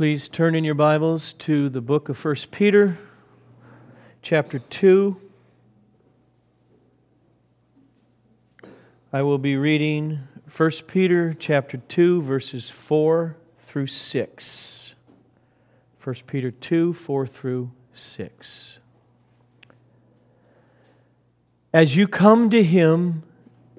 Please turn in your Bibles to the book of 1 Peter, chapter 2. I will be reading 1 Peter chapter 2 verses 4 through 6. 1 Peter 2 4 through 6. As you come to him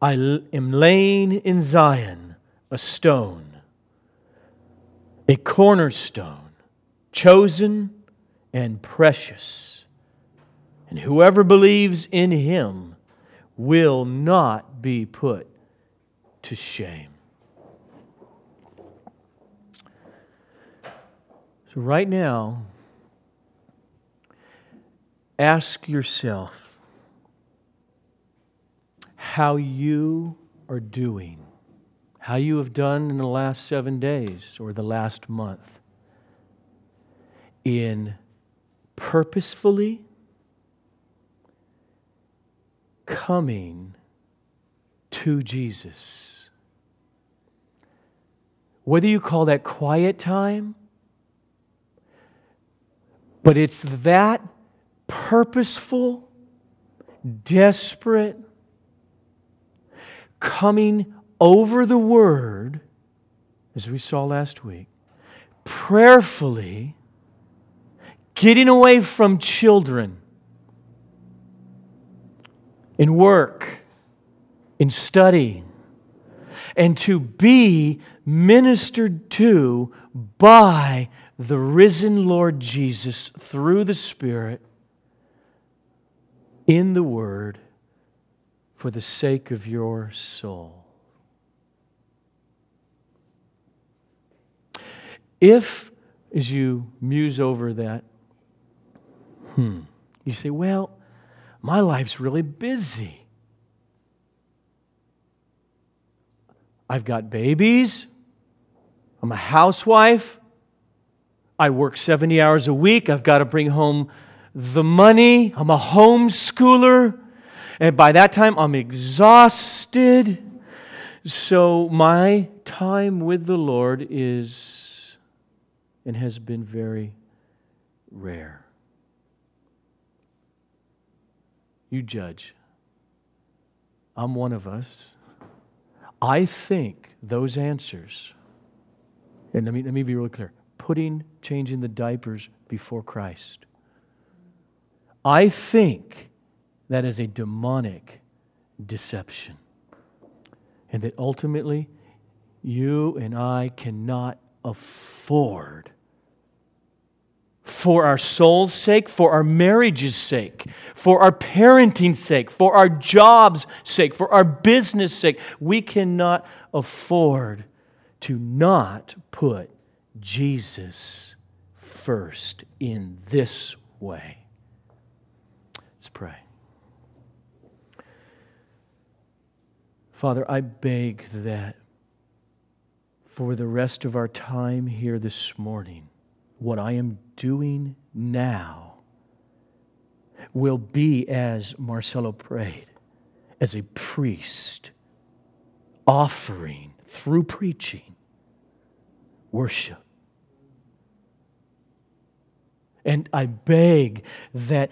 I am laying in Zion a stone, a cornerstone, chosen and precious. And whoever believes in him will not be put to shame. So, right now, ask yourself how you are doing, how you have done in the last seven days or the last month in purposefully coming to Jesus. Whether you call that quiet time, but it's that purposeful, desperate, coming over the Word, as we saw last week, prayerfully getting away from children in work, in study, and to be ministered to by the risen Lord Jesus through the Spirit in the Word for the sake of your soul. If, as you muse over that, hmm, you say, well, my life's really busy. I've got babies. I'm a housewife. I work 70 hours a week. I've got to bring home the money. I'm a homeschooler. And by that time, I'm exhausted. So my time with the Lord is and has been very rare. You judge. I'm one of us. I think those answers, and let me, let me be really clear putting, changing the diapers before Christ. I think that is a demonic deception. And that ultimately, you and I cannot afford, for our soul's sake, for our marriage's sake, for our parenting's sake, for our job's sake, for our business sake, we cannot afford to not put Jesus first in this way. Let's pray. Father, I beg that for the rest of our time here this morning, what I am doing now will be as Marcelo prayed, as a priest offering through preaching worship. And I beg that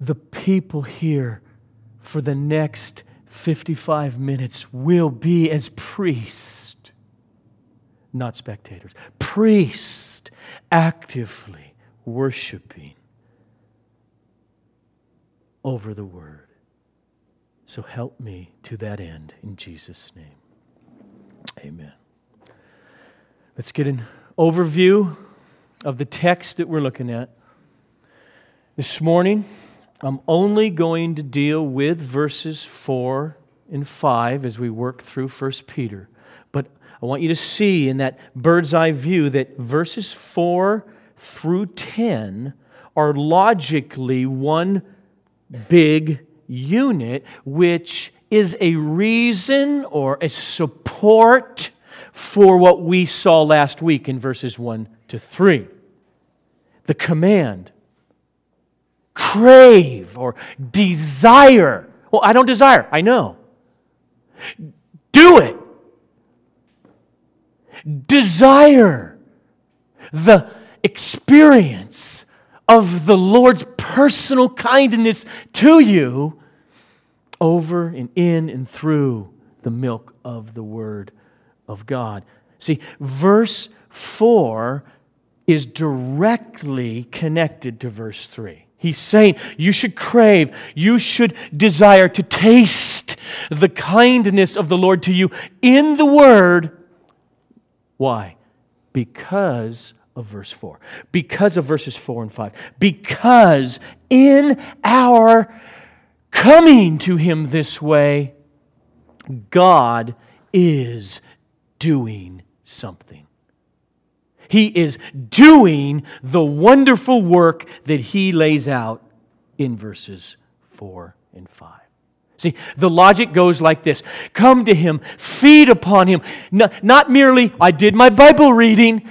the people here for the next 55 minutes will be as priest, not spectators. Priest actively worshiping over the word. So help me to that end in Jesus' name. Amen. Let's get an overview of the text that we're looking at. This morning, I'm only going to deal with verses 4 and 5 as we work through 1 Peter. But I want you to see in that bird's eye view that verses 4 through 10 are logically one big unit, which is a reason or a support for what we saw last week in verses 1 to 3. The command crave or desire. Well, I don't desire, I know. Do it. Desire the experience of the Lord's personal kindness to you over and in and through the milk of the Word of God. See, verse 4 is directly connected to verse 3. He's saying you should crave, you should desire to taste the kindness of the Lord to you in the Word. Why? Because of verse 4. Because of verses 4 and 5. Because in our coming to Him this way, God is doing something. He is doing the wonderful work that He lays out in verses 4 and 5. See, the logic goes like this Come to Him, feed upon Him. not merely, I did my Bible reading.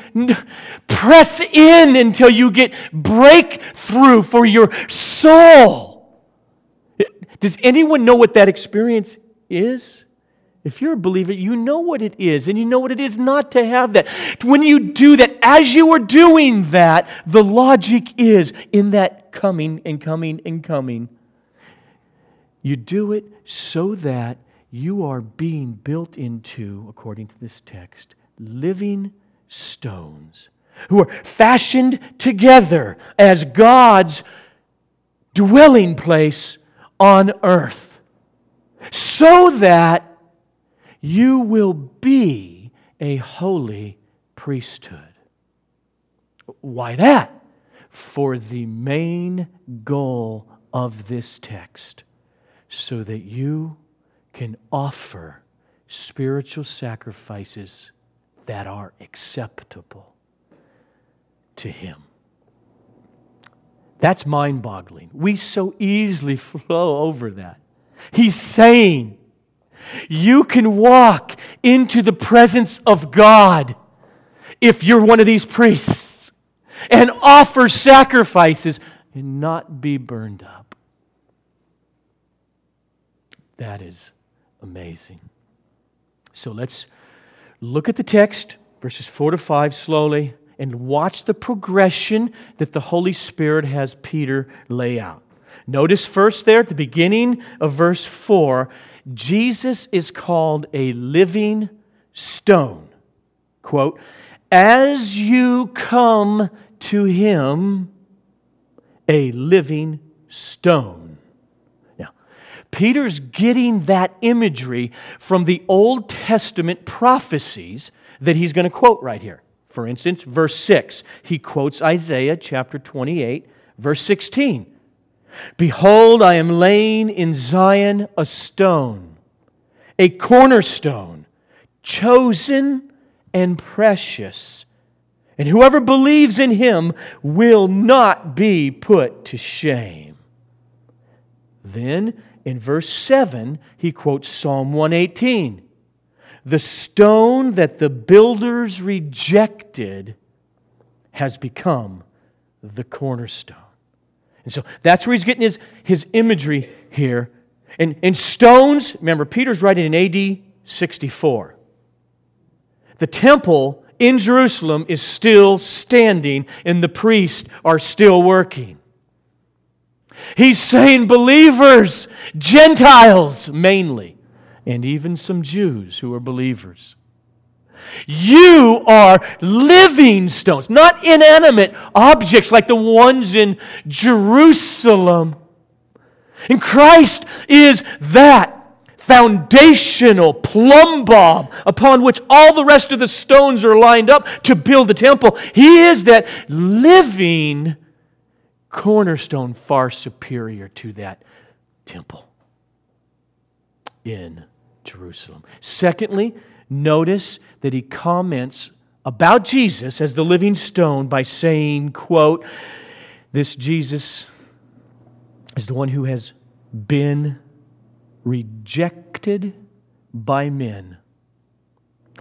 Press in until you get breakthrough for your soul. Does anyone know what that experience is? If you're a believer, you know what it is, and you know what it is not to have that. When you do that, as you are doing that, the logic is in that coming and coming and coming you do it so that you are being built into, according to this text, living stones who are fashioned together as God's dwelling place on earth, so that you will be a holy priesthood. Why that? For the main goal of this text so that you can offer spiritual sacrifices that are acceptable to Him. That's mind boggling. We so easily flow over that. He's saying, you can walk into the presence of God if you're one of these priests and offer sacrifices and not be burned up. That is amazing. So let's look at the text, verses 4 to 5, slowly, and watch the progression that the Holy Spirit has Peter lay out. Notice first there at the beginning of verse 4, Jesus is called a living stone. Quote, as you come to him, a living stone. Now, Peter's getting that imagery from the Old Testament prophecies that he's going to quote right here. For instance, verse 6, he quotes Isaiah chapter 28, verse 16. Behold, I am laying in Zion a stone, a cornerstone, chosen and precious. And whoever believes in him will not be put to shame. Then in verse 7, he quotes Psalm 118 The stone that the builders rejected has become the cornerstone. And so that's where he's getting his, his imagery here. And, and stones, remember, Peter's writing in AD 64. The temple in Jerusalem is still standing, and the priests are still working. He's saying believers, Gentiles mainly, and even some Jews who are believers. You are living stones, not inanimate objects like the ones in Jerusalem. And Christ is that foundational plumb bob upon which all the rest of the stones are lined up to build the temple. He is that living cornerstone far superior to that temple in Jerusalem. Secondly, Notice that he comments about Jesus as the living stone by saying, quote, this Jesus is the one who has been rejected by men,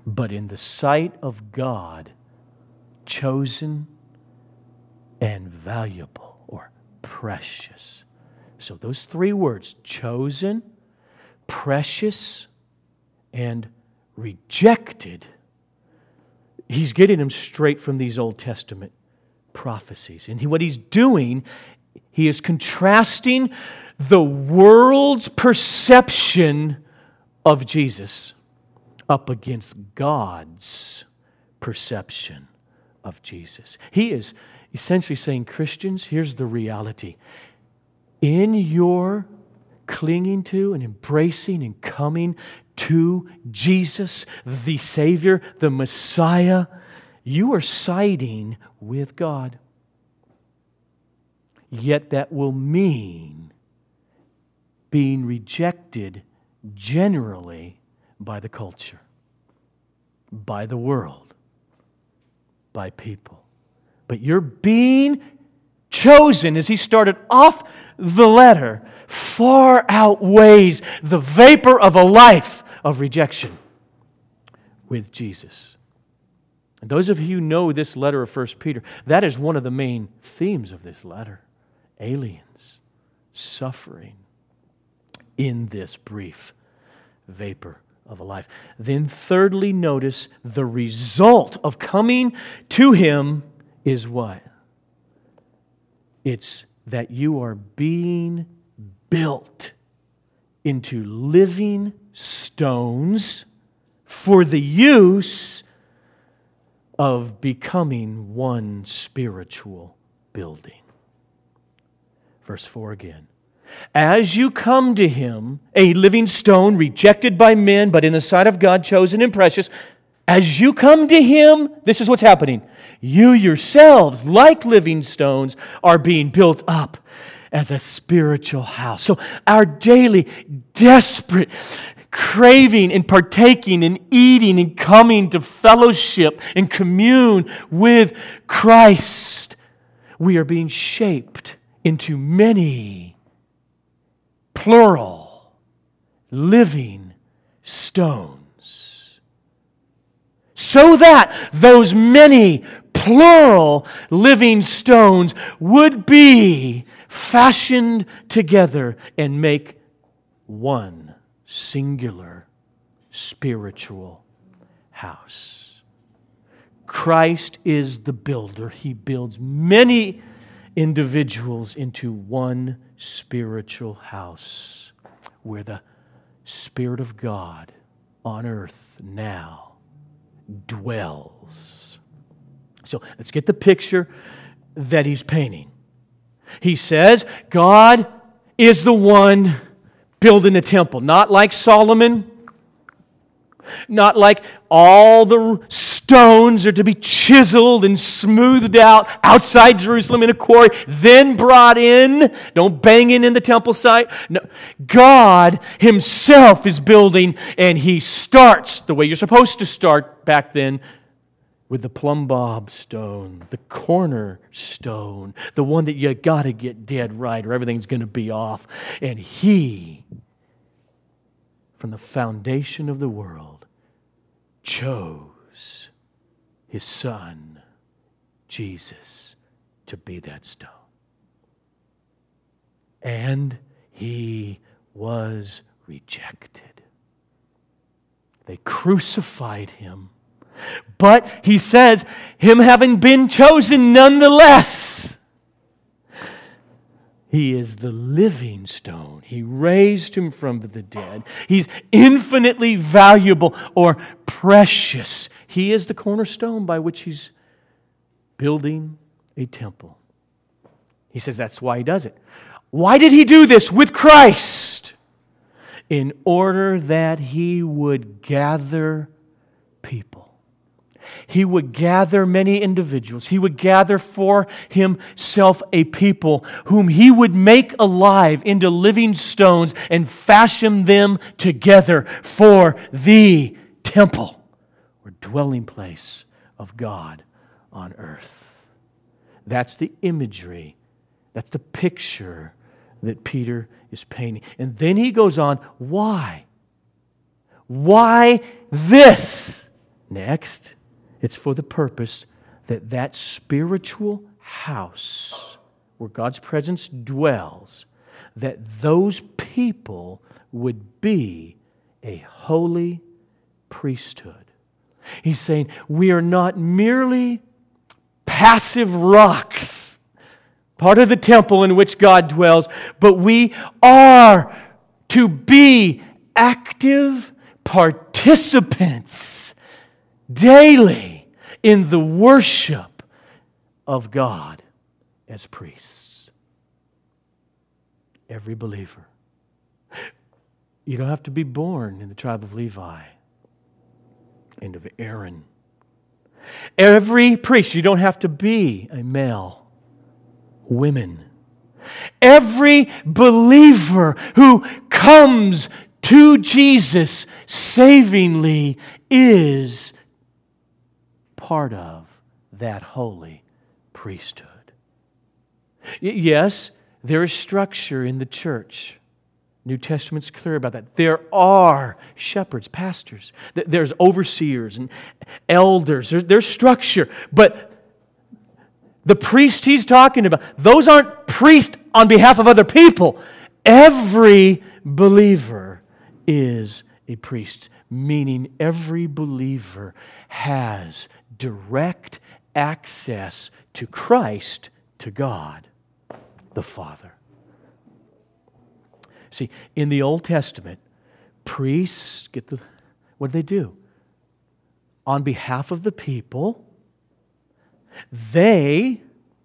but in the sight of God, chosen and valuable or precious. So, those three words chosen, precious, and rejected he's getting them straight from these Old Testament prophecies. And he, what he's doing, he is contrasting the world's perception of Jesus up against God's perception of Jesus. He is essentially saying, Christians, here's the reality. In your clinging to and embracing and coming to Jesus, the Savior, the Messiah, you are siding with God. Yet that will mean being rejected generally by the culture, by the world, by people. But you're being chosen, as he started off the letter, far outweighs the vapor of a life of rejection with Jesus. And those of you who know this letter of 1 Peter, that is one of the main themes of this letter aliens suffering in this brief vapor of a life. Then, thirdly, notice the result of coming to Him is what? It's that you are being built into living stones for the use of becoming one spiritual building. Verse 4 again. As you come to him, a living stone rejected by men, but in the sight of God chosen and precious, as you come to him, this is what's happening. You yourselves, like living stones, are being built up as a spiritual house. So, our daily, desperate craving and partaking and eating and coming to fellowship and commune with Christ, we are being shaped into many, plural, living stones. So that those many, plural, living stones would be fashioned together and make one singular spiritual house. Christ is the builder. He builds many individuals into one spiritual house where the Spirit of God on earth now dwells. So let's get the picture that he's painting. He says, God is the one building the temple, not like Solomon, not like all the stones are to be chiseled and smoothed out outside Jerusalem in a quarry, then brought in. Don't bang in in the temple site. No. God Himself is building, and He starts the way you're supposed to start back then with the plumb bob stone, the cornerstone, the one that you got to get dead right or everything's going to be off. And He, from the foundation of the world, chose His Son, Jesus, to be that stone. And He was rejected. They crucified Him but he says, him having been chosen nonetheless. He is the living stone. He raised him from the dead. He's infinitely valuable or precious. He is the cornerstone by which he's building a temple. He says that's why he does it. Why did he do this with Christ? In order that he would gather people he would gather many individuals. He would gather for himself a people whom he would make alive into living stones and fashion them together for the temple or dwelling place of God on earth. That's the imagery, that's the picture that Peter is painting. And then he goes on, why? Why this? Next, it's for the purpose that that spiritual house where God's presence dwells, that those people would be a holy priesthood. He's saying we are not merely passive rocks, part of the temple in which God dwells, but we are to be active participants daily in the worship of God as priests. Every believer. You don't have to be born in the tribe of Levi and of Aaron. Every priest, you don't have to be a male. Women. Every believer who comes to Jesus savingly is part of that holy priesthood. Yes, there is structure in the church. New Testament's clear about that. There are shepherds, pastors, there's overseers and elders, there's, structure. But the priest he's talking about, those aren't priests on behalf of other people. Every believer is a priest, meaning every believer has direct access to Christ, to God the Father. See, in the Old Testament, priests get the what do they do? On behalf of the people, they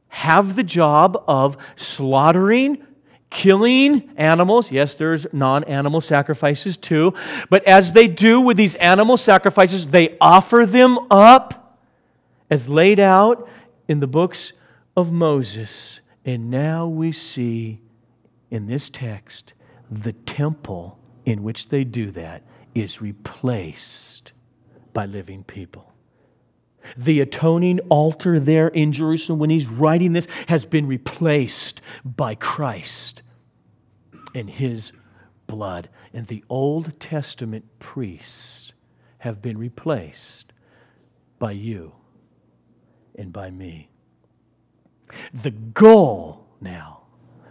have the job of slaughtering, killing animals. Yes, there's non animal sacrifices too. But as they do with these animal sacrifices, they offer them up as laid out in the books of Moses. And now we see in this text the temple in which they do that is replaced by living people. The atoning altar there in Jerusalem, when he's writing this, has been replaced by Christ and his blood. And the Old Testament priests have been replaced by you and by me. The goal now,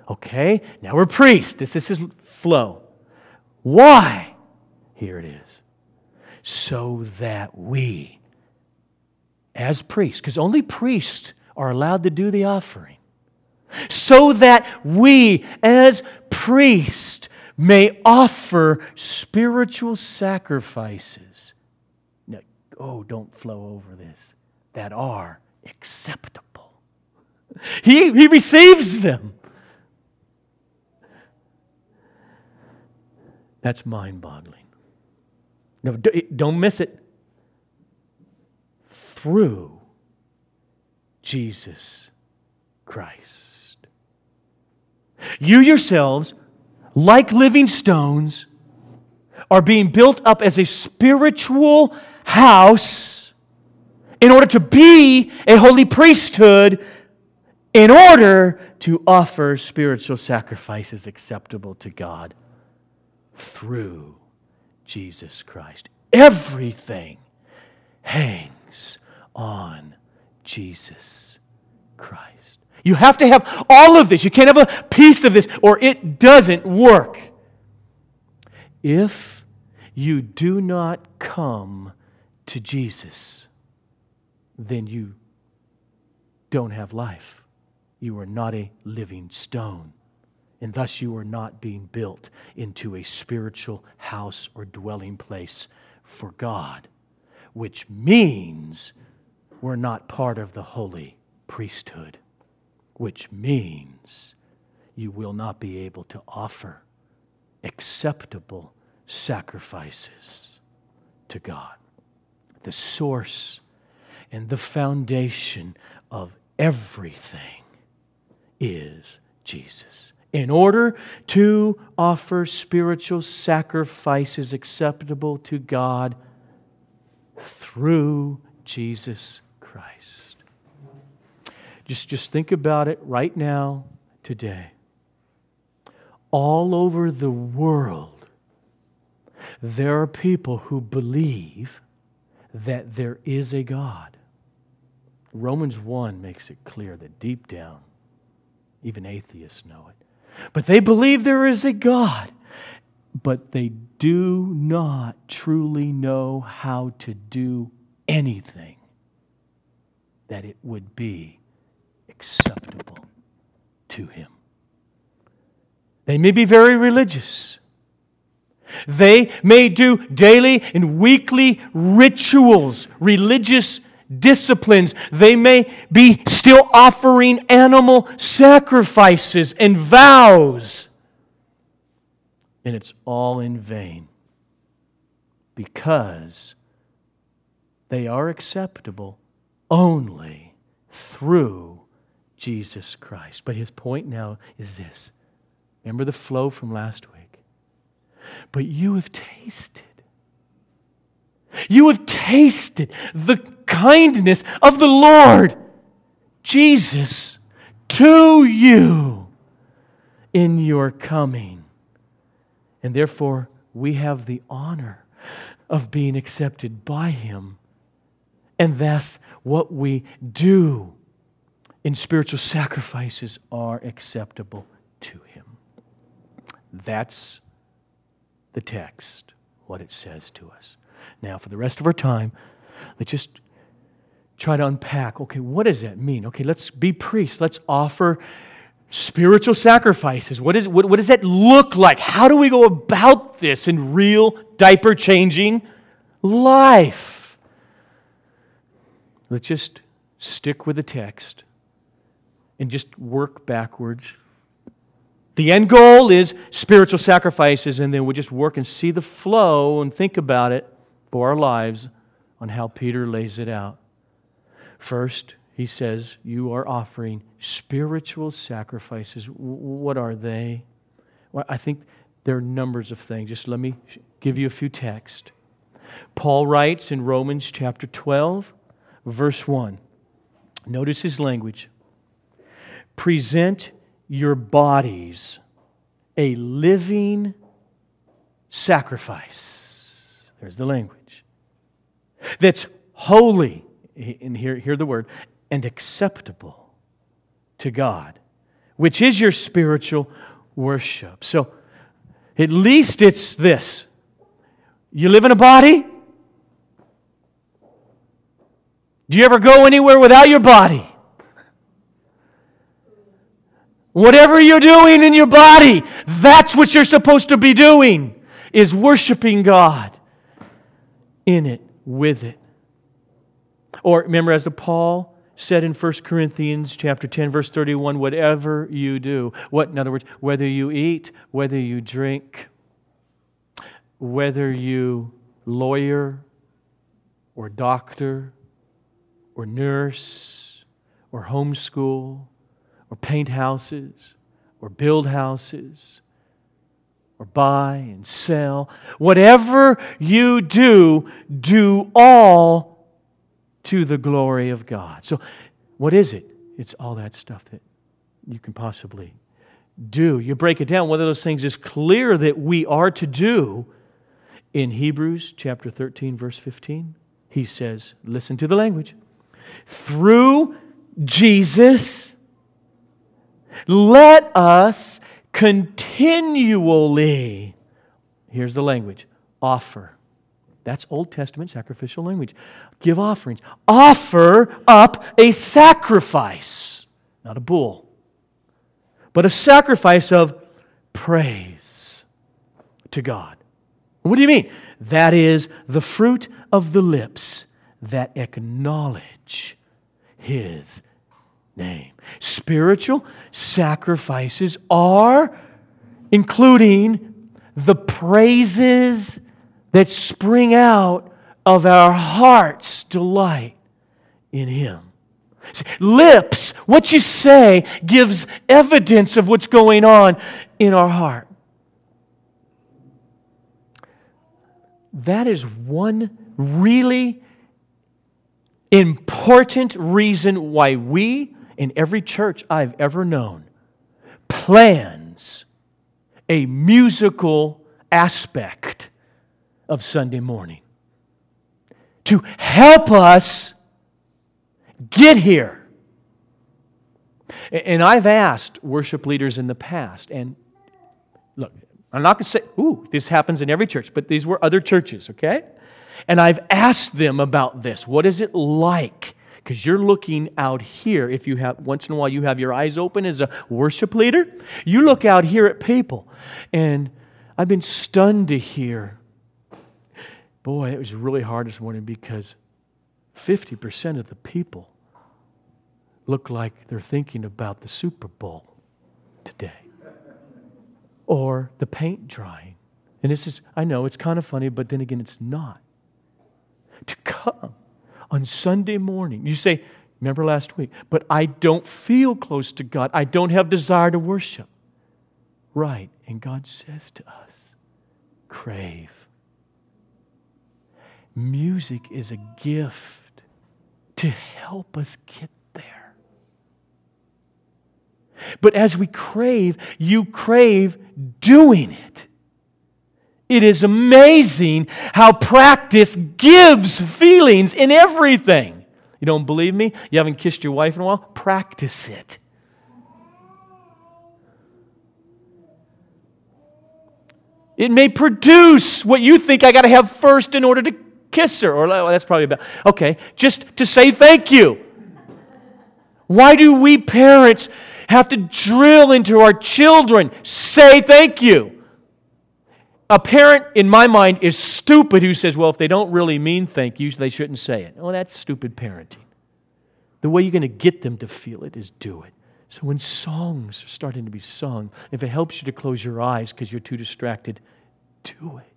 okay? Now we're priests. This is his flow. Why? Here it is. So that we, as priests, because only priests are allowed to do the offering, so that we, as priests, may offer spiritual sacrifices. Now, oh, don't flow over this. That are acceptable he, he receives them. That's mind boggling. No, don't miss it. Through Jesus Christ. You yourselves, like living stones, are being built up as a spiritual house in order to be a holy priesthood in order to offer spiritual sacrifices acceptable to God through Jesus Christ. Everything hangs on Jesus Christ. You have to have all of this. You can't have a piece of this or it doesn't work. If you do not come to Jesus, then you don't have life you are not a living stone. And thus you are not being built into a spiritual house or dwelling place for God, which means we're not part of the holy priesthood, which means you will not be able to offer acceptable sacrifices to God. The source and the foundation of everything is Jesus. In order to offer spiritual sacrifices acceptable to God, through Jesus Christ. Just, just think about it right now, today. All over the world, there are people who believe that there is a God. Romans 1 makes it clear that deep down, even atheists know it. But they believe there is a God, but they do not truly know how to do anything that it would be acceptable to Him. They may be very religious. They may do daily and weekly rituals, religious disciplines. They may be still offering animal sacrifices and vows. And it's all in vain because they are acceptable only through Jesus Christ. But his point now is this remember the flow from last week? But you have tasted. You have tasted the kindness of the Lord Jesus to you in your coming. And therefore, we have the honor of being accepted by Him. And that's what we do in spiritual sacrifices are acceptable to Him. That's the text, what it says to us. Now, for the rest of our time, let's just try to unpack okay, what does that mean? Okay, let's be priests. Let's offer spiritual sacrifices. What, is, what, what does that look like? How do we go about this in real diaper changing life? Let's just stick with the text and just work backwards. The end goal is spiritual sacrifices, and then we just work and see the flow and think about it for our lives on how Peter lays it out. First, he says, You are offering spiritual sacrifices. What are they? Well, I think there are numbers of things. Just let me give you a few texts. Paul writes in Romans chapter 12, verse 1. Notice his language. Present your bodies a living sacrifice. The language. That's holy, and hear, hear the word, and acceptable to God, which is your spiritual worship. So, at least it's this you live in a body? Do you ever go anywhere without your body? Whatever you're doing in your body, that's what you're supposed to be doing, is worshiping God in it, with it. Or remember, as the Paul said in 1 Corinthians chapter 10, verse 31, whatever you do, what, in other words, whether you eat, whether you drink, whether you lawyer or doctor or nurse or homeschool or paint houses or build houses or buy and sell, whatever you do, do all to the glory of God. So, what is it? It's all that stuff that you can possibly do. You break it down, one of those things is clear that we are to do. In Hebrews chapter 13, verse 15, he says, Listen to the language. Through Jesus, let us continually, here's the language, offer that's Old Testament sacrificial language. Give offerings. Offer up a sacrifice, not a bull, but a sacrifice of praise to God. What do you mean? That is the fruit of the lips that acknowledge His name. Spiritual sacrifices are including the praises that spring out of our heart's delight in Him. Lips, what you say, gives evidence of what's going on in our heart. That is one really important reason why we, in every church I've ever known, plans a musical aspect of Sunday morning to help us get here. And I've asked worship leaders in the past, and look, I'm not going to say, ooh, this happens in every church, but these were other churches, okay? And I've asked them about this. What is it like? Because you're looking out here, if you have, once in a while, you have your eyes open as a worship leader. You look out here at people. And I've been stunned to hear, boy, it was really hard this morning because 50% of the people look like they're thinking about the Super Bowl today or the paint drying. And this is, I know it's kind of funny, but then again, it's not to come on Sunday morning. You say, remember last week, but I don't feel close to God. I don't have desire to worship. Right. And God says to us, crave. Music is a gift to help us get there. But as we crave, you crave doing it. It is amazing how practice gives feelings in everything. You don't believe me? You haven't kissed your wife in a while? Practice it. It may produce what you think I got to have first in order to kiss her. Or well, that's probably about, okay, just to say thank you. Why do we parents have to drill into our children, say thank you? A parent, in my mind, is stupid who says, well, if they don't really mean thank you, they shouldn't say it. Oh, that's stupid parenting. The way you're going to get them to feel it is do it. So when songs are starting to be sung, if it helps you to close your eyes because you're too distracted, do it.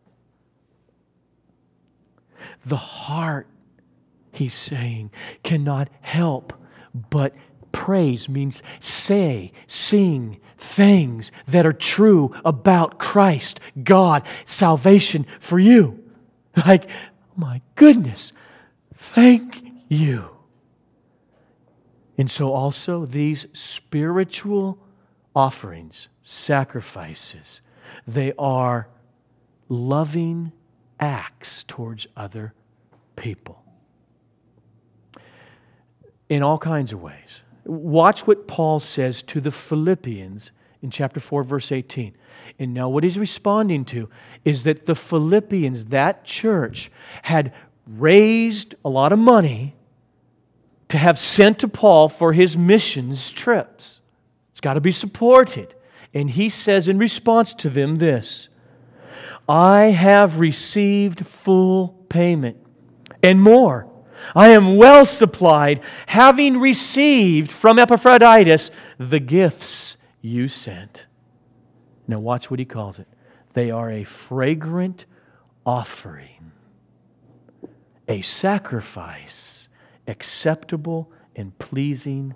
The heart, he's saying, cannot help but praise means say, sing, things that are true about Christ, God, salvation for you. Like, my goodness, thank you. And so, also, these spiritual offerings, sacrifices, they are loving acts towards other people in all kinds of ways. Watch what Paul says to the Philippians in chapter 4, verse 18. And now, what he's responding to is that the Philippians, that church, had raised a lot of money to have sent to Paul for his missions trips. It's got to be supported. And he says in response to them this I have received full payment and more I am well supplied, having received from Epaphroditus the gifts you sent. Now, watch what he calls it. They are a fragrant offering, a sacrifice acceptable and pleasing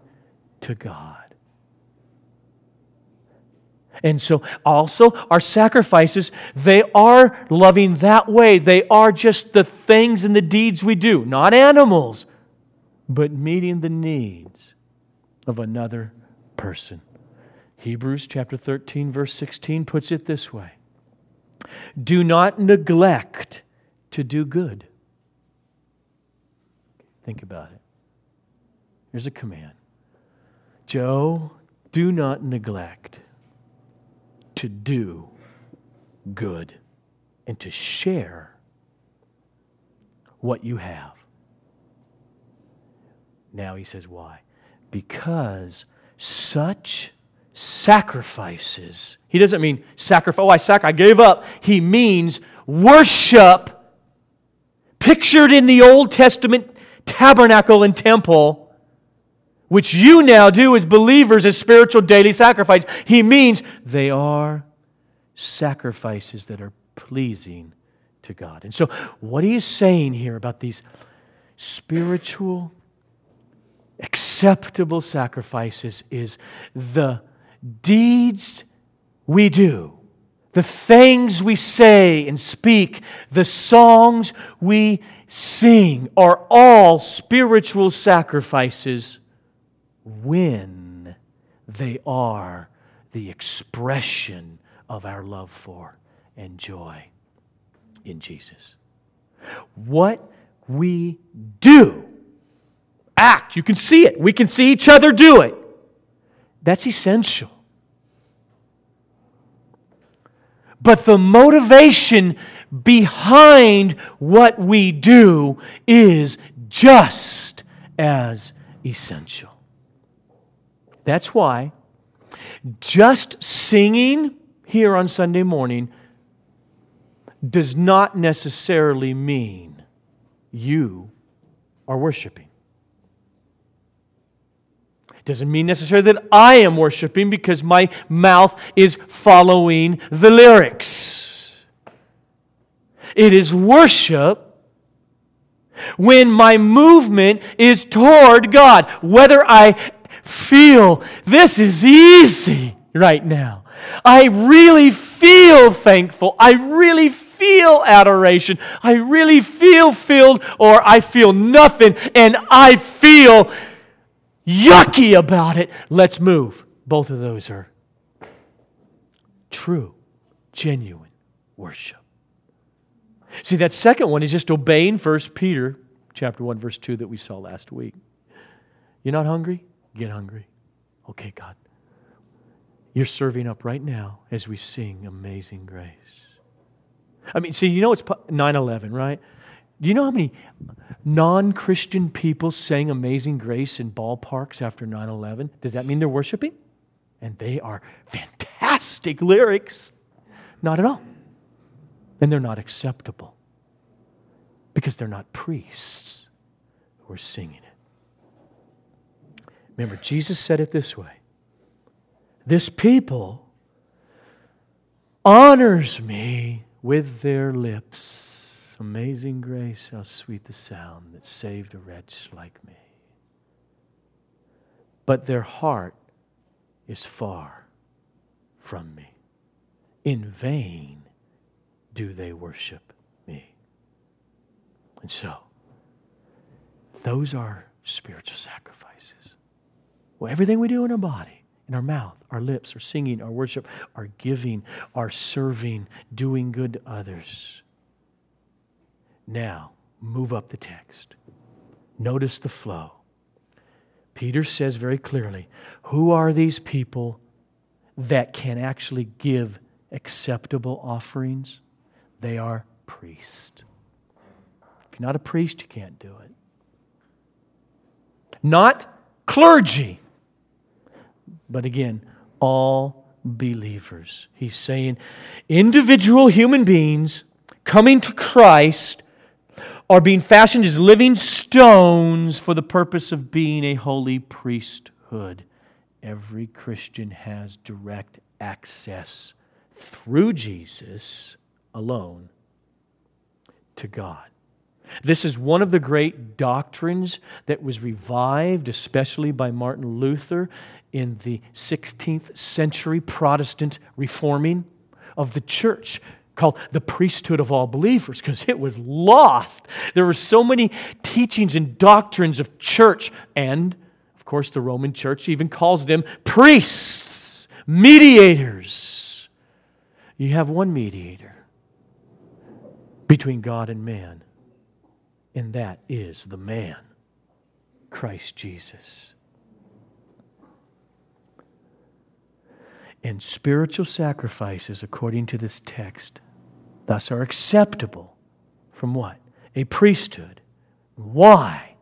to God. And so, also, our sacrifices, they are loving that way. They are just the things and the deeds we do, not animals, but meeting the needs of another person. Hebrews chapter 13, verse 16 puts it this way Do not neglect to do good. Think about it. Here's a command Joe, do not neglect to do good and to share what you have. Now he says, why? Because such sacrifices, he doesn't mean sacrifice, oh, I, sac- I gave up. He means worship pictured in the Old Testament tabernacle and temple which you now do as believers as spiritual daily sacrifice. He means they are sacrifices that are pleasing to God. And so, what he is saying here about these spiritual, acceptable sacrifices is the deeds we do, the things we say and speak, the songs we sing are all spiritual sacrifices when they are the expression of our love for and joy in Jesus. What we do, act, you can see it. We can see each other do it. That's essential. But the motivation behind what we do is just as essential. That's why just singing here on Sunday morning does not necessarily mean you are worshiping. It doesn't mean necessarily that I am worshiping because my mouth is following the lyrics. It is worship when my movement is toward God, whether I feel this is easy right now. I really feel thankful. I really feel adoration. I really feel filled, or I feel nothing, and I feel yucky about it. Let's move. Both of those are true, genuine worship. See, that second one is just obeying First Peter chapter 1, verse 2 that we saw last week. You're not hungry? Get hungry. Okay, God. You're serving up right now as we sing Amazing Grace. I mean, see, you know it's 9 11, right? Do you know how many non Christian people sang Amazing Grace in ballparks after 9 11? Does that mean they're worshiping? And they are fantastic lyrics. Not at all. And they're not acceptable because they're not priests who are singing it. Remember, Jesus said it this way This people honors me with their lips. Amazing grace, how sweet the sound that saved a wretch like me. But their heart is far from me. In vain do they worship me. And so, those are spiritual sacrifices. Well, everything we do in our body, in our mouth, our lips, our singing, our worship, our giving, our serving, doing good to others. Now, move up the text. Notice the flow. Peter says very clearly who are these people that can actually give acceptable offerings? They are priests. If you're not a priest, you can't do it. Not clergy. But again, all believers. He's saying individual human beings coming to Christ are being fashioned as living stones for the purpose of being a holy priesthood. Every Christian has direct access through Jesus alone to God. This is one of the great doctrines that was revived, especially by Martin Luther in the 16th century Protestant reforming of the church called the priesthood of all believers because it was lost. There were so many teachings and doctrines of church, and of course, the Roman church even calls them priests, mediators. You have one mediator between God and man, and that is the man, Christ Jesus. And spiritual sacrifices, according to this text, thus are acceptable from what? A priesthood. Why?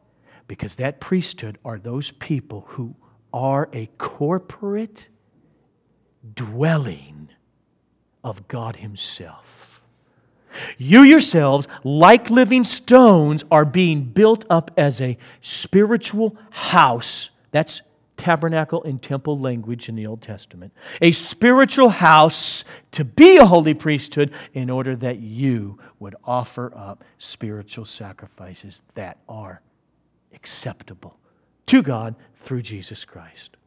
Because that priesthood are those people who are a corporate dwelling of God Himself. You yourselves, like living stones, are being built up as a spiritual house. That's tabernacle and temple language in the Old Testament. A spiritual house to be a holy priesthood in order that you would offer up spiritual sacrifices that are acceptable to God through Jesus Christ.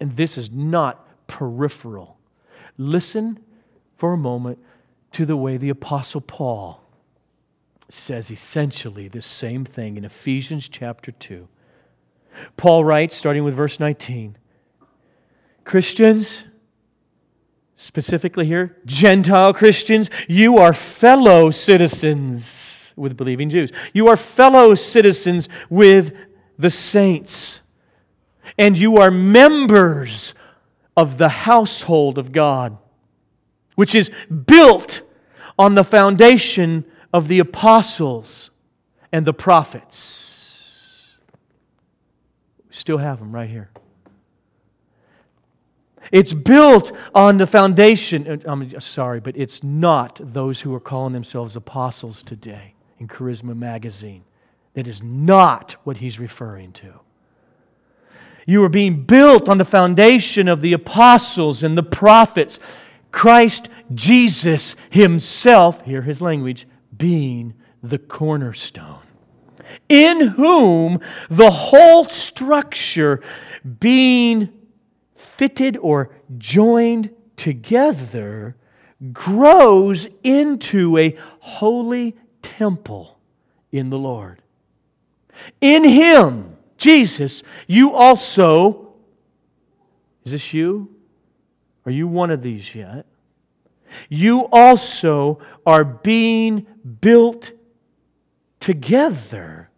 And this is not peripheral. Listen for a moment to the way the Apostle Paul says essentially the same thing in Ephesians chapter 2. Paul writes, starting with verse 19 Christians, specifically here, Gentile Christians, you are fellow citizens with believing Jews. You are fellow citizens with the saints. And you are members of the household of God, which is built on the foundation of the apostles and the prophets. Still have them right here. It's built on the foundation. I'm sorry, but it's not those who are calling themselves apostles today in Charisma Magazine. That is not what he's referring to. You are being built on the foundation of the apostles and the prophets. Christ Jesus Himself, hear His language, being the cornerstone, in whom the whole structure being fitted or joined together grows into a holy temple in the Lord. In Him, Jesus, you also, is this you? Are you one of these yet? You also are being built together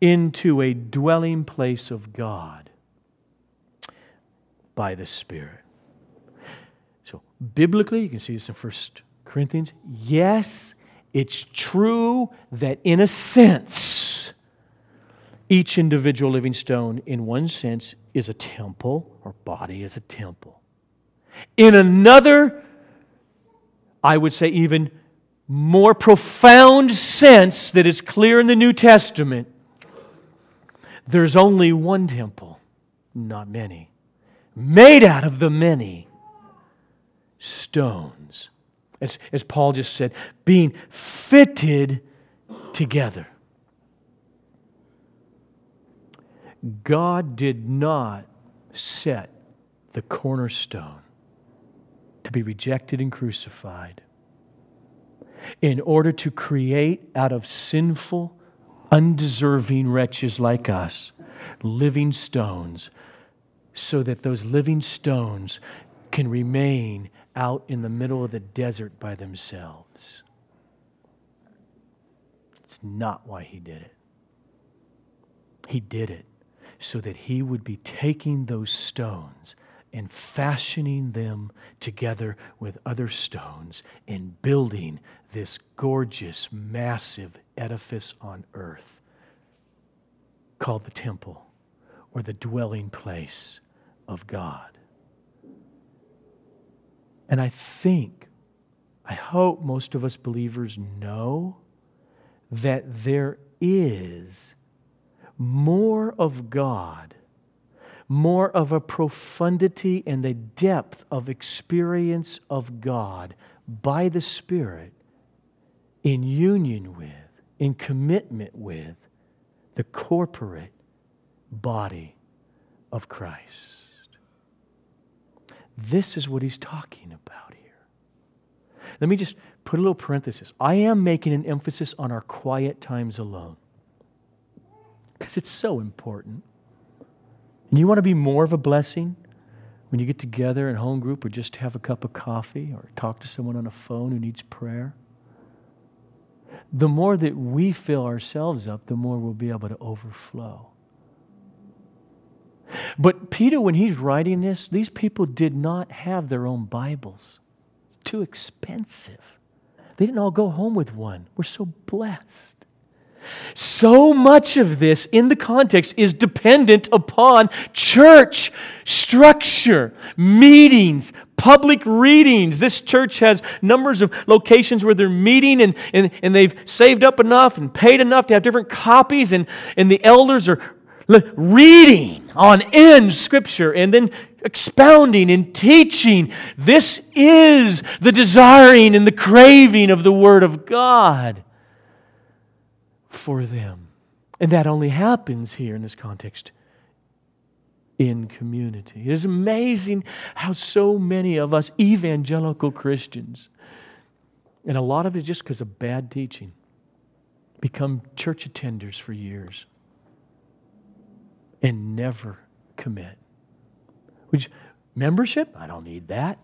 into a dwelling place of God by the Spirit. So, biblically, you can see this in 1 Corinthians. Yes, it's true that in a sense, each individual living stone, in one sense, is a temple, or body is a temple. In another, I would say, even more profound sense that is clear in the New Testament, there's only one temple, not many made out of the many stones. As, as Paul just said, being fitted together. God did not set the cornerstone to be rejected and crucified in order to create out of sinful, undeserving wretches like us living stones so that those living stones can remain out in the middle of the desert by themselves. It's not why he did it. He did it so that he would be taking those stones and fashioning them together with other stones and building this gorgeous, massive edifice on earth called the temple or the dwelling place of God. And I think, I hope most of us believers know that there is more of God, more of a profundity and a depth of experience of God by the Spirit in union with, in commitment with the corporate body of Christ. This is what he's talking about here. Let me just put a little parenthesis. I am making an emphasis on our quiet times alone because it's so important. And you want to be more of a blessing when you get together in home group or just have a cup of coffee or talk to someone on a phone who needs prayer. The more that we fill ourselves up, the more we'll be able to overflow. But Peter, when he's writing this, these people did not have their own Bibles. It's too expensive. They didn't all go home with one. We're so blessed. So much of this in the context is dependent upon church structure, meetings, public readings. This church has numbers of locations where they're meeting and, and, and they've saved up enough and paid enough to have different copies, and, and the elders are reading on end scripture and then expounding and teaching. This is the desiring and the craving of the Word of God for them. And that only happens here in this context in community. It is amazing how so many of us evangelical Christians, and a lot of it just because of bad teaching, become church attenders for years and never commit. Which membership? I don't need that.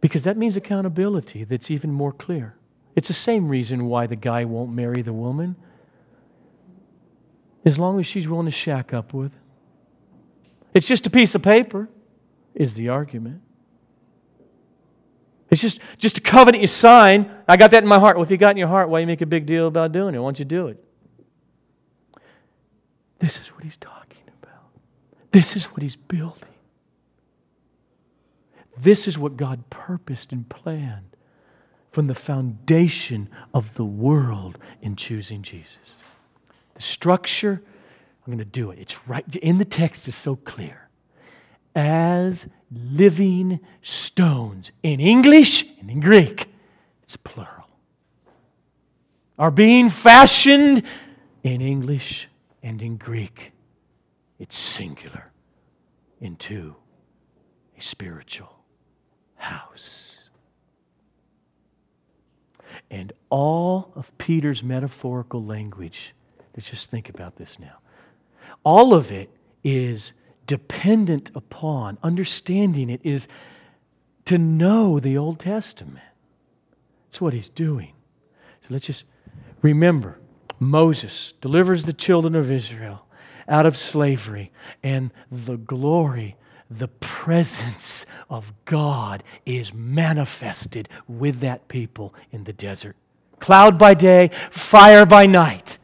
Because that means accountability that's even more clear. It's the same reason why the guy won't marry the woman. As long as she's willing to shack up with. It's just a piece of paper, is the argument. It's just, just a covenant you sign. I got that in my heart. Well, if you got in your heart, why you make a big deal about doing it? Why don't you do it? This is what he's talking about. This is what he's building. This is what God purposed and planned from the foundation of the world in choosing Jesus. The structure, I'm going to do it. It's right in the text, is so clear. As living stones. In English and in Greek, it's plural. Are being fashioned in English and in Greek, it's singular into a spiritual house. And all of Peter's metaphorical language, let's just think about this now. All of it is dependent upon, understanding it is to know the Old Testament. That's what he's doing. So let's just remember Moses delivers the children of Israel out of slavery, and the glory, the presence of God is manifested with that people in the desert. Cloud by day, fire by night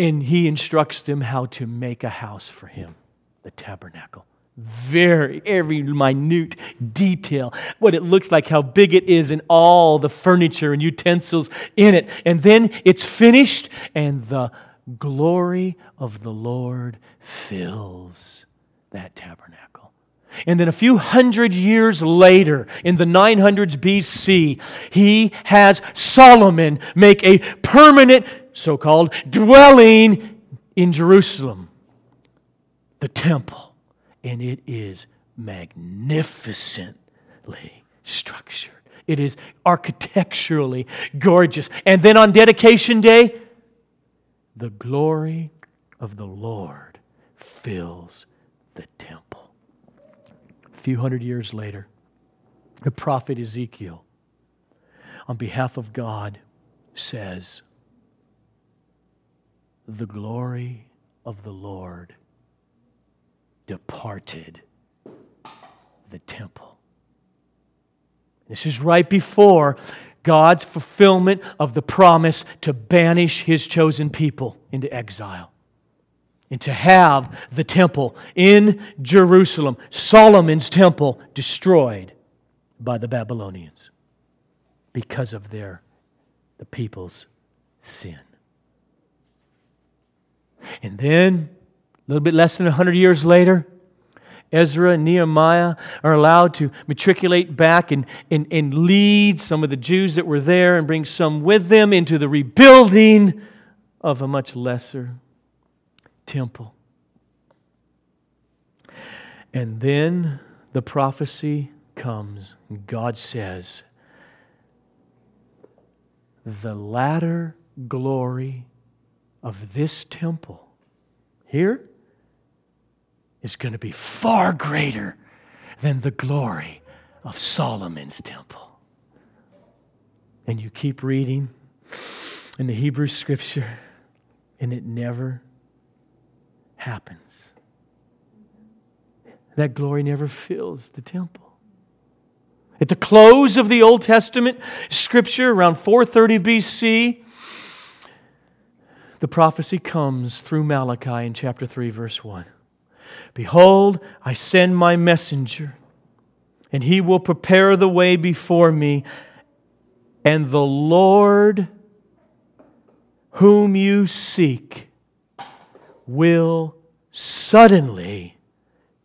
and he instructs them how to make a house for him, the tabernacle. Very, every minute detail, what it looks like, how big it is, and all the furniture and utensils in it. And then it's finished, and the glory of the Lord fills that tabernacle. And then a few hundred years later, in the 900s BC, he has Solomon make a permanent so called, dwelling in Jerusalem, the temple. And it is magnificently structured. It is architecturally gorgeous. And then on dedication day, the glory of the Lord fills the temple. A few hundred years later, the prophet Ezekiel, on behalf of God, says, the glory of the Lord departed the temple. This is right before God's fulfillment of the promise to banish his chosen people into exile and to have the temple in Jerusalem, Solomon's temple, destroyed by the Babylonians because of their the people's sin. And then, a little bit less than 100 years later, Ezra and Nehemiah are allowed to matriculate back and, and, and lead some of the Jews that were there and bring some with them into the rebuilding of a much lesser temple. And then the prophecy comes. God says, The latter glory of this temple here is going to be far greater than the glory of Solomon's temple. And you keep reading in the Hebrew scripture, and it never happens. That glory never fills the temple. At the close of the Old Testament scripture, around 430 BC, the prophecy comes through Malachi in chapter 3, verse 1. Behold, I send my messenger, and he will prepare the way before me, and the Lord whom you seek will suddenly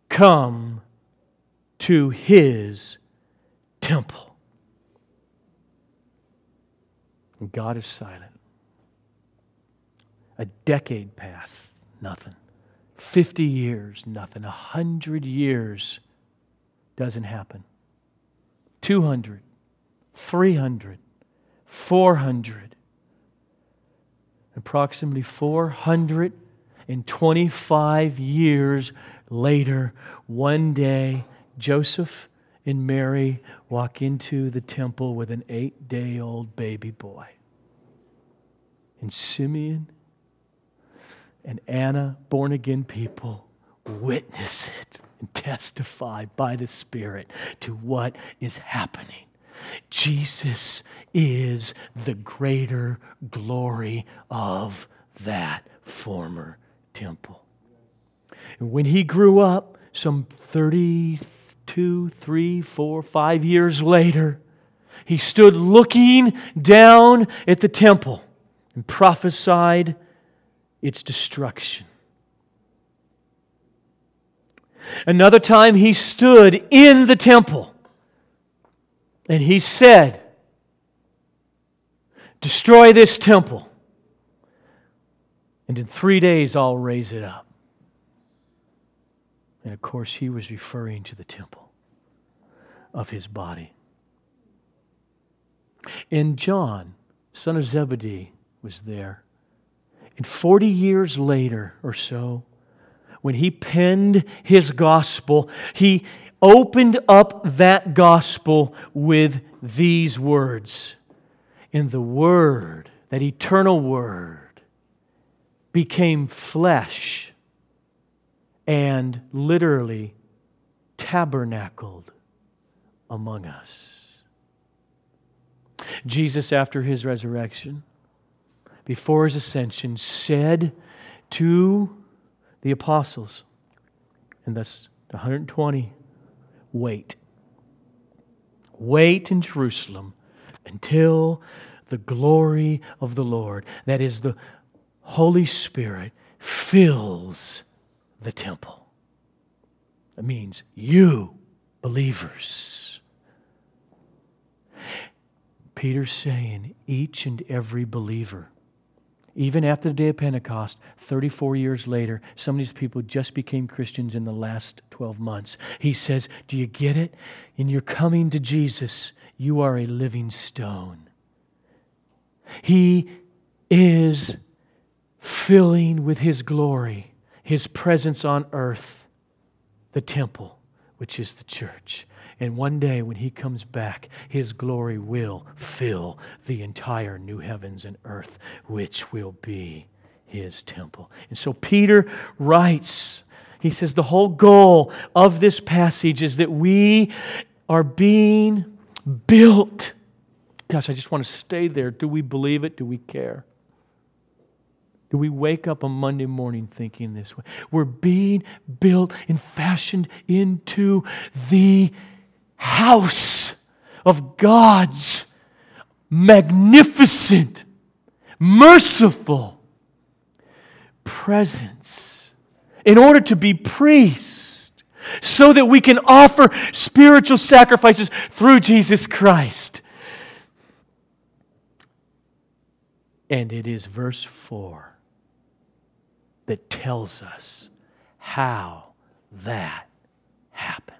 come to his temple. And God is silent. A decade passed, nothing. 50 years, nothing. A 100 years, doesn't happen. 200, 300, 400. Approximately 425 years later, one day, Joseph and Mary walk into the temple with an eight day old baby boy. And Simeon and Anna, born again people, witness it and testify by the Spirit to what is happening. Jesus is the greater glory of that former temple. And when he grew up, some 32, 3, 4, 5 years later, he stood looking down at the temple and prophesied its destruction. Another time he stood in the temple and he said, Destroy this temple, and in three days I'll raise it up. And of course, he was referring to the temple of his body. And John, son of Zebedee, was there. And 40 years later or so, when he penned his gospel, he opened up that gospel with these words. In the Word, that eternal Word, became flesh and literally tabernacled among us. Jesus, after his resurrection, before his ascension, said to the apostles, and thus 120, wait. Wait in Jerusalem until the glory of the Lord, that is, the Holy Spirit, fills the temple. That means you, believers. Peter's saying, each and every believer even after the day of Pentecost, 34 years later, some of these people just became Christians in the last 12 months. He says, Do you get it? In your coming to Jesus, you are a living stone. He is filling with His glory, His presence on earth, the temple, which is the church. And one day when he comes back, his glory will fill the entire new heavens and earth, which will be his temple. And so Peter writes, he says, the whole goal of this passage is that we are being built. Gosh, I just want to stay there. Do we believe it? Do we care? Do we wake up on Monday morning thinking this way? We're being built and fashioned into the house of God's magnificent, merciful presence in order to be priests so that we can offer spiritual sacrifices through Jesus Christ. And it is verse 4 that tells us how that happened.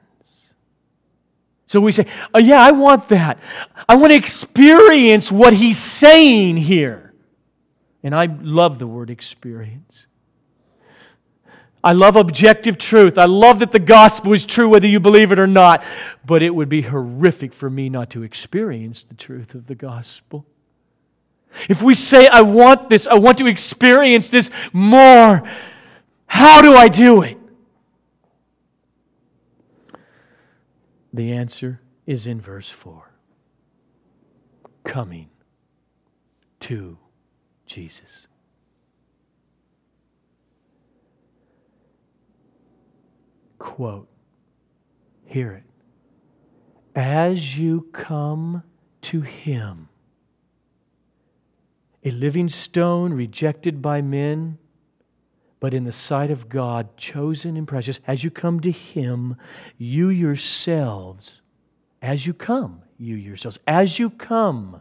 So we say, oh, yeah, I want that. I want to experience what he's saying here. And I love the word experience. I love objective truth. I love that the gospel is true whether you believe it or not. But it would be horrific for me not to experience the truth of the gospel. If we say, I want this, I want to experience this more, how do I do it? The answer is in verse 4 coming to Jesus. Quote, hear it. As you come to Him, a living stone rejected by men but in the sight of God, chosen and precious, as you come to Him, you yourselves, as you come, you yourselves, as you come,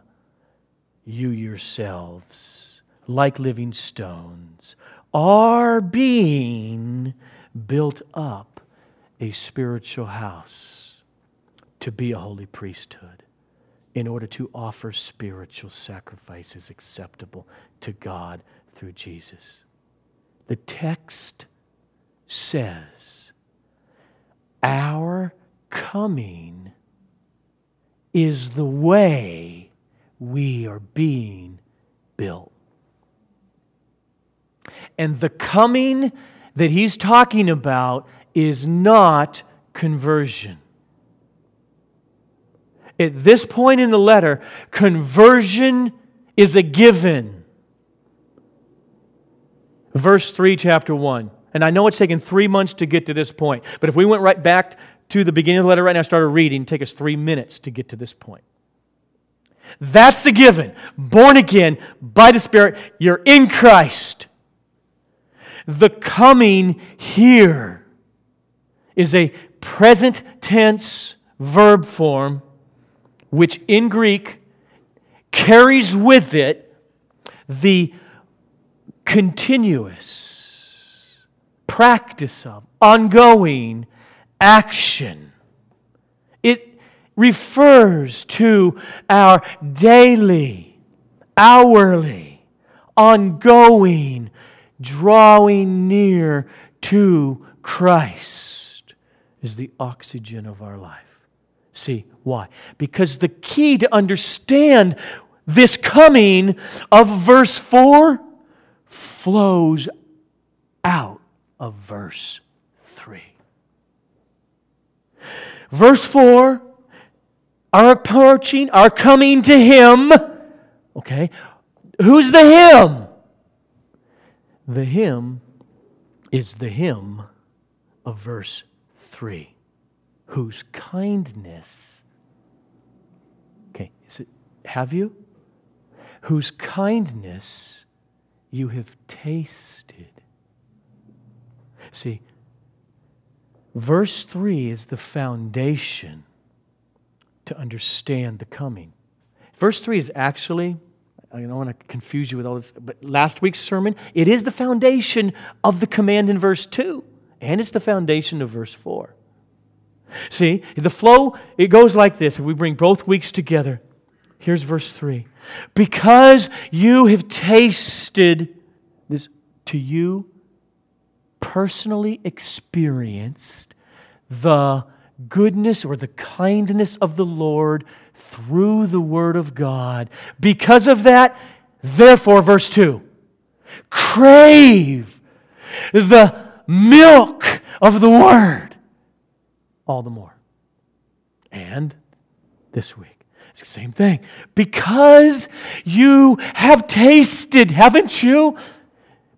you yourselves like living stones, are being built up a spiritual house to be a holy priesthood in order to offer spiritual sacrifices acceptable to God through Jesus. The text says, Our coming is the way we are being built. And the coming that he's talking about is not conversion. At this point in the letter, conversion is a given. Verse 3, chapter 1. And I know it's taken three months to get to this point, but if we went right back to the beginning of the letter right now, started reading, take us three minutes to get to this point. That's the given. Born again by the Spirit, you're in Christ. The coming here is a present tense verb form, which in Greek carries with it the continuous practice of, ongoing action. It refers to our daily, hourly, ongoing drawing near to Christ is the oxygen of our life. See, why? Because the key to understand this coming of verse 4 flows out of verse 3. Verse 4, our approaching, our coming to Him. Okay, who's the Him? The Him is the Him of verse 3 whose kindness okay is it have you whose kindness you have tasted see verse 3 is the foundation to understand the coming verse 3 is actually I don't want to confuse you with all this, but last week's sermon, it is the foundation of the command in verse 2, and it's the foundation of verse 4. See, the flow, it goes like this. If we bring both weeks together, here's verse 3. Because you have tasted this, to you personally experienced the goodness or the kindness of the Lord through the Word of God. Because of that, therefore, verse 2 crave the milk of the Word all the more. And this week, same thing. Because you have tasted, haven't you?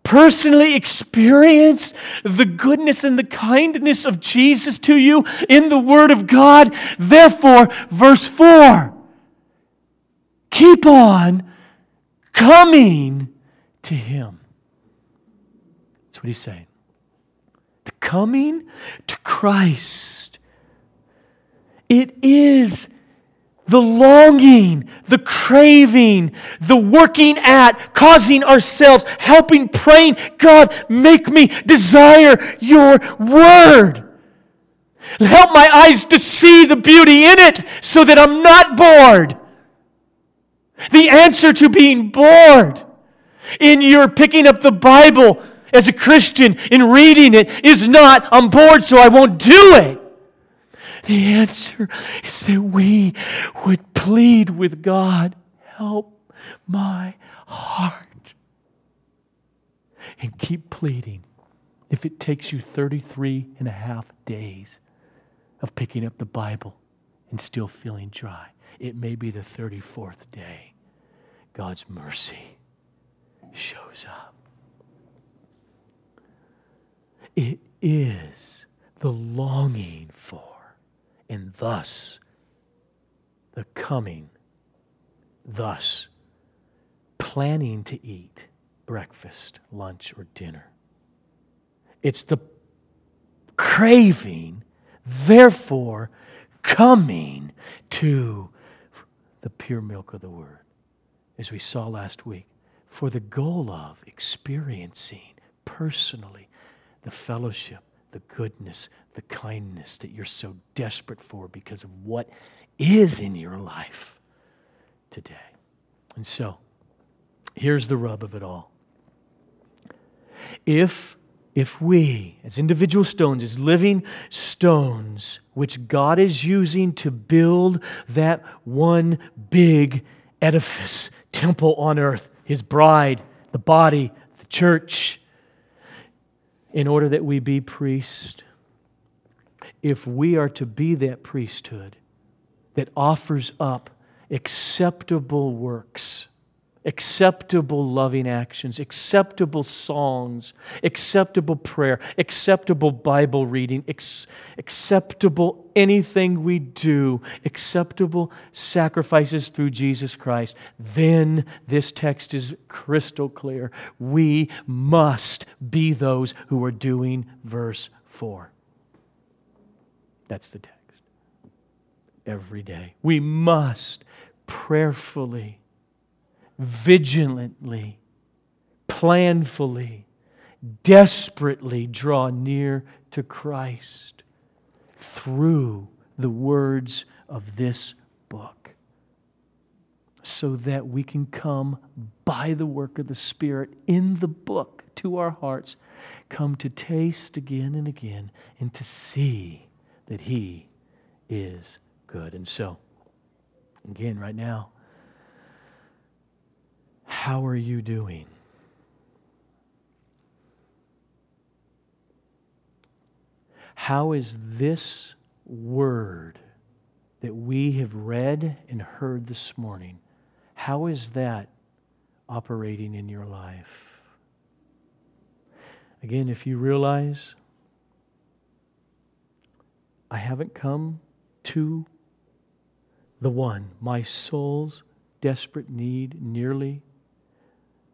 personally experienced the goodness and the kindness of Jesus to you in the Word of God. Therefore, verse 4 keep on coming to Him. That's what he's saying. The coming to Christ. It is the longing, the craving, the working at, causing ourselves, helping, praying, God, make me desire your word. Help my eyes to see the beauty in it so that I'm not bored. The answer to being bored in your picking up the Bible as a Christian, in reading it, is not, I'm bored so I won't do it. The answer is that we would plead with God, help my heart. And keep pleading. If it takes you 33 and a half days of picking up the Bible and still feeling dry, it may be the 34th day. God's mercy shows up. It is the longing for and thus the coming, thus planning to eat breakfast, lunch, or dinner. It's the craving, therefore, coming to the pure milk of the Word. As we saw last week, for the goal of experiencing personally the fellowship, the goodness, the kindness that you're so desperate for because of what is in your life today. And so, here's the rub of it all. If if we, as individual stones, as living stones, which God is using to build that one big edifice, temple on earth, his bride, the body, the church, in order that we be priests, if we are to be that priesthood that offers up acceptable works acceptable loving actions, acceptable songs, acceptable prayer, acceptable Bible reading, ex- acceptable anything we do, acceptable sacrifices through Jesus Christ, then this text is crystal clear. We must be those who are doing verse 4. That's the text. Every day. We must prayerfully vigilantly, planfully, desperately draw near to Christ through the words of this book so that we can come by the work of the Spirit in the book to our hearts, come to taste again and again and to see that He is good. And so, again, right now, how are you doing? How is this word that we have read and heard this morning, how is that operating in your life? Again, if you realize I haven't come to the one, my soul's desperate need, nearly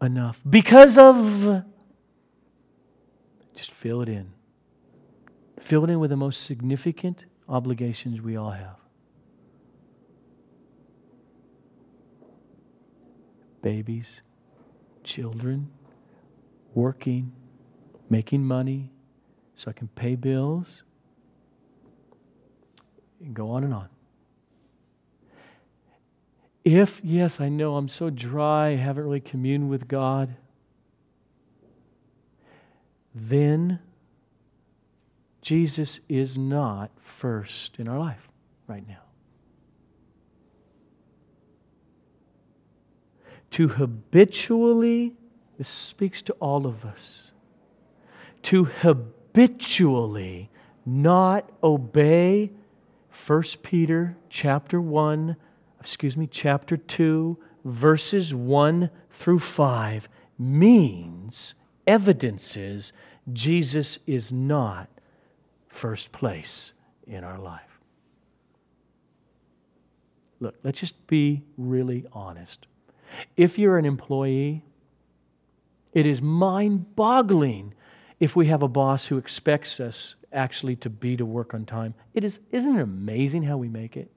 enough because of. Just fill it in. Fill it in with the most significant obligations we all have. Babies, children, working, making money so I can pay bills, and go on and on. If, yes, I know I'm so dry, I haven't really communed with God, then Jesus is not first in our life right now. To habitually, this speaks to all of us, to habitually not obey 1 Peter chapter 1 excuse me, chapter 2, verses 1 through 5 means, evidences Jesus is not first place in our life. Look, let's just be really honest. If you're an employee, it is mind boggling if we have a boss who expects us actually to be to work on time. It is, isn't it amazing how we make it?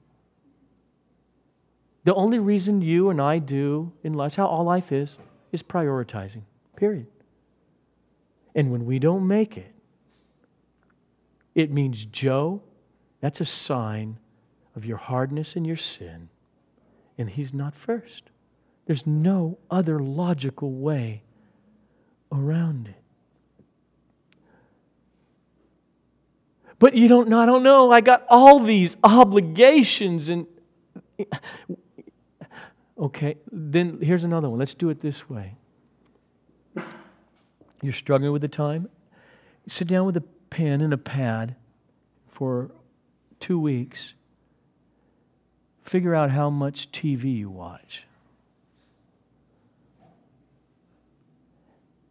The only reason you and I do in life, how all life is, is prioritizing, period. And when we don't make it, it means, Joe, that's a sign of your hardness and your sin, and he's not first. There's no other logical way around it. But you don't know, I don't know. I got all these obligations and Okay, then here's another one. Let's do it this way. You're struggling with the time? Sit down with a pen and a pad for two weeks. Figure out how much TV you watch.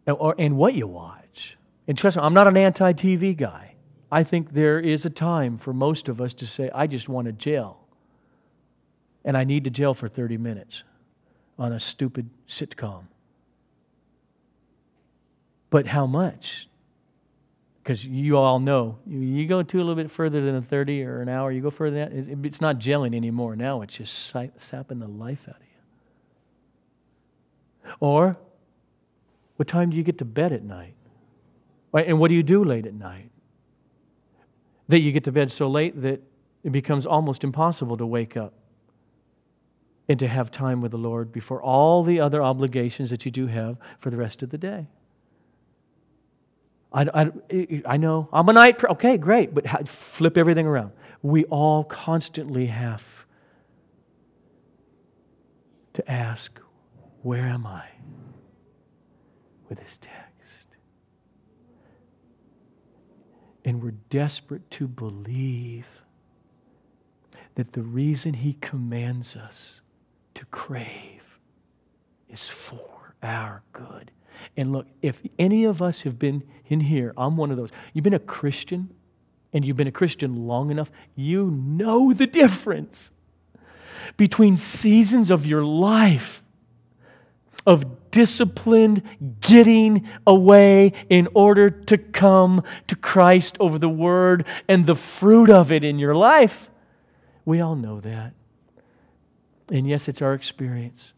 Or, and what you watch. And trust me, I'm not an anti TV guy. I think there is a time for most of us to say, I just want to jail and I need to jail for 30 minutes on a stupid sitcom. But how much? Because you all know, you go to a little bit further than a 30 or an hour, you go further than that, it's not gelling anymore. Now it's just sapping the life out of you. Or What time do you get to bed at night? And what do you do late at night? That you get to bed so late that it becomes almost impossible to wake up and to have time with the Lord before all the other obligations that you do have for the rest of the day. I, I, I know I'm a night, okay, great, but flip everything around. We all constantly have to ask, Where am I with this text? And we're desperate to believe that the reason He commands us to crave is for our good. And look, if any of us have been in here, I'm one of those. You've been a Christian and you've been a Christian long enough, you know the difference between seasons of your life of disciplined getting away in order to come to Christ over the Word and the fruit of it in your life. We all know that. And yes, it's our experience.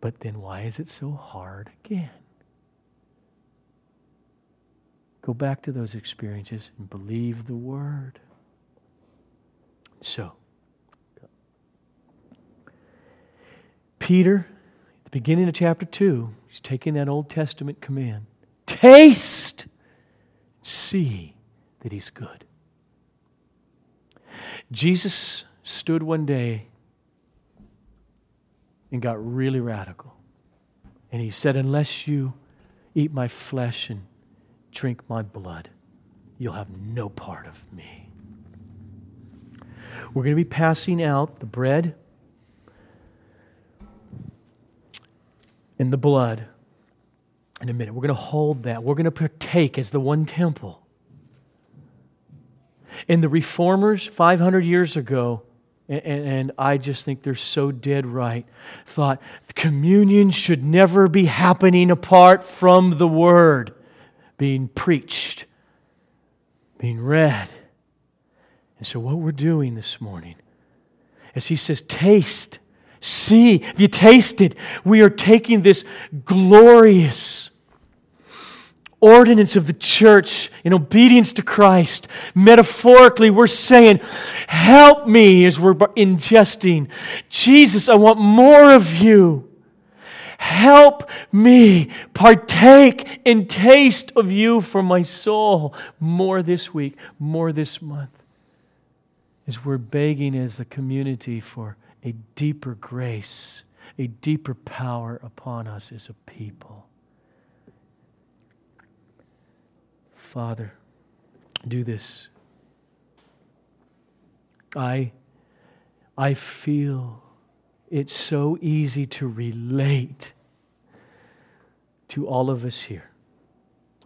But then why is it so hard again? Go back to those experiences and believe the Word. So, Peter, at the beginning of chapter 2, he's taking that Old Testament command taste, see that he's good. Jesus stood one day and got really radical. And he said, Unless you eat my flesh and drink my blood, you'll have no part of me. We're going to be passing out the bread and the blood in a minute. We're going to hold that. We're going to partake as the one temple. And the reformers 500 years ago and, and, I just think they're so dead right, thought communion should never be happening apart from the Word being preached, being read. And so, what we're doing this morning is he says, Taste, see, have you tasted? We are taking this glorious ordinance of the church in obedience to Christ. Metaphorically, we're saying, Help me as we're ingesting. Jesus, I want more of you. Help me partake and taste of you for my soul more this week, more this month. As we're begging as a community for a deeper grace, a deeper power upon us as a people. Father, do this. I, I feel it's so easy to relate to all of us here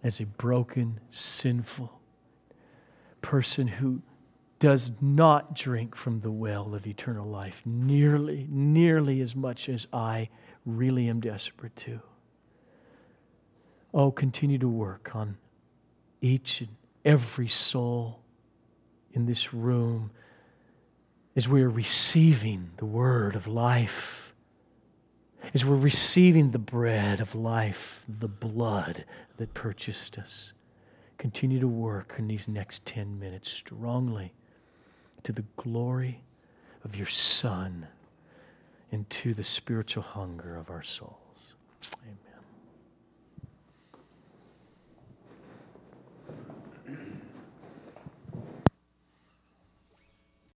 as a broken, sinful person who does not drink from the well of eternal life nearly, nearly as much as I really am desperate to. Oh, continue to work on each and every soul in this room as we are receiving the word of life, as we're receiving the bread of life, the blood that purchased us. Continue to work in these next 10 minutes strongly to the glory of your Son and to the spiritual hunger of our souls. Amen.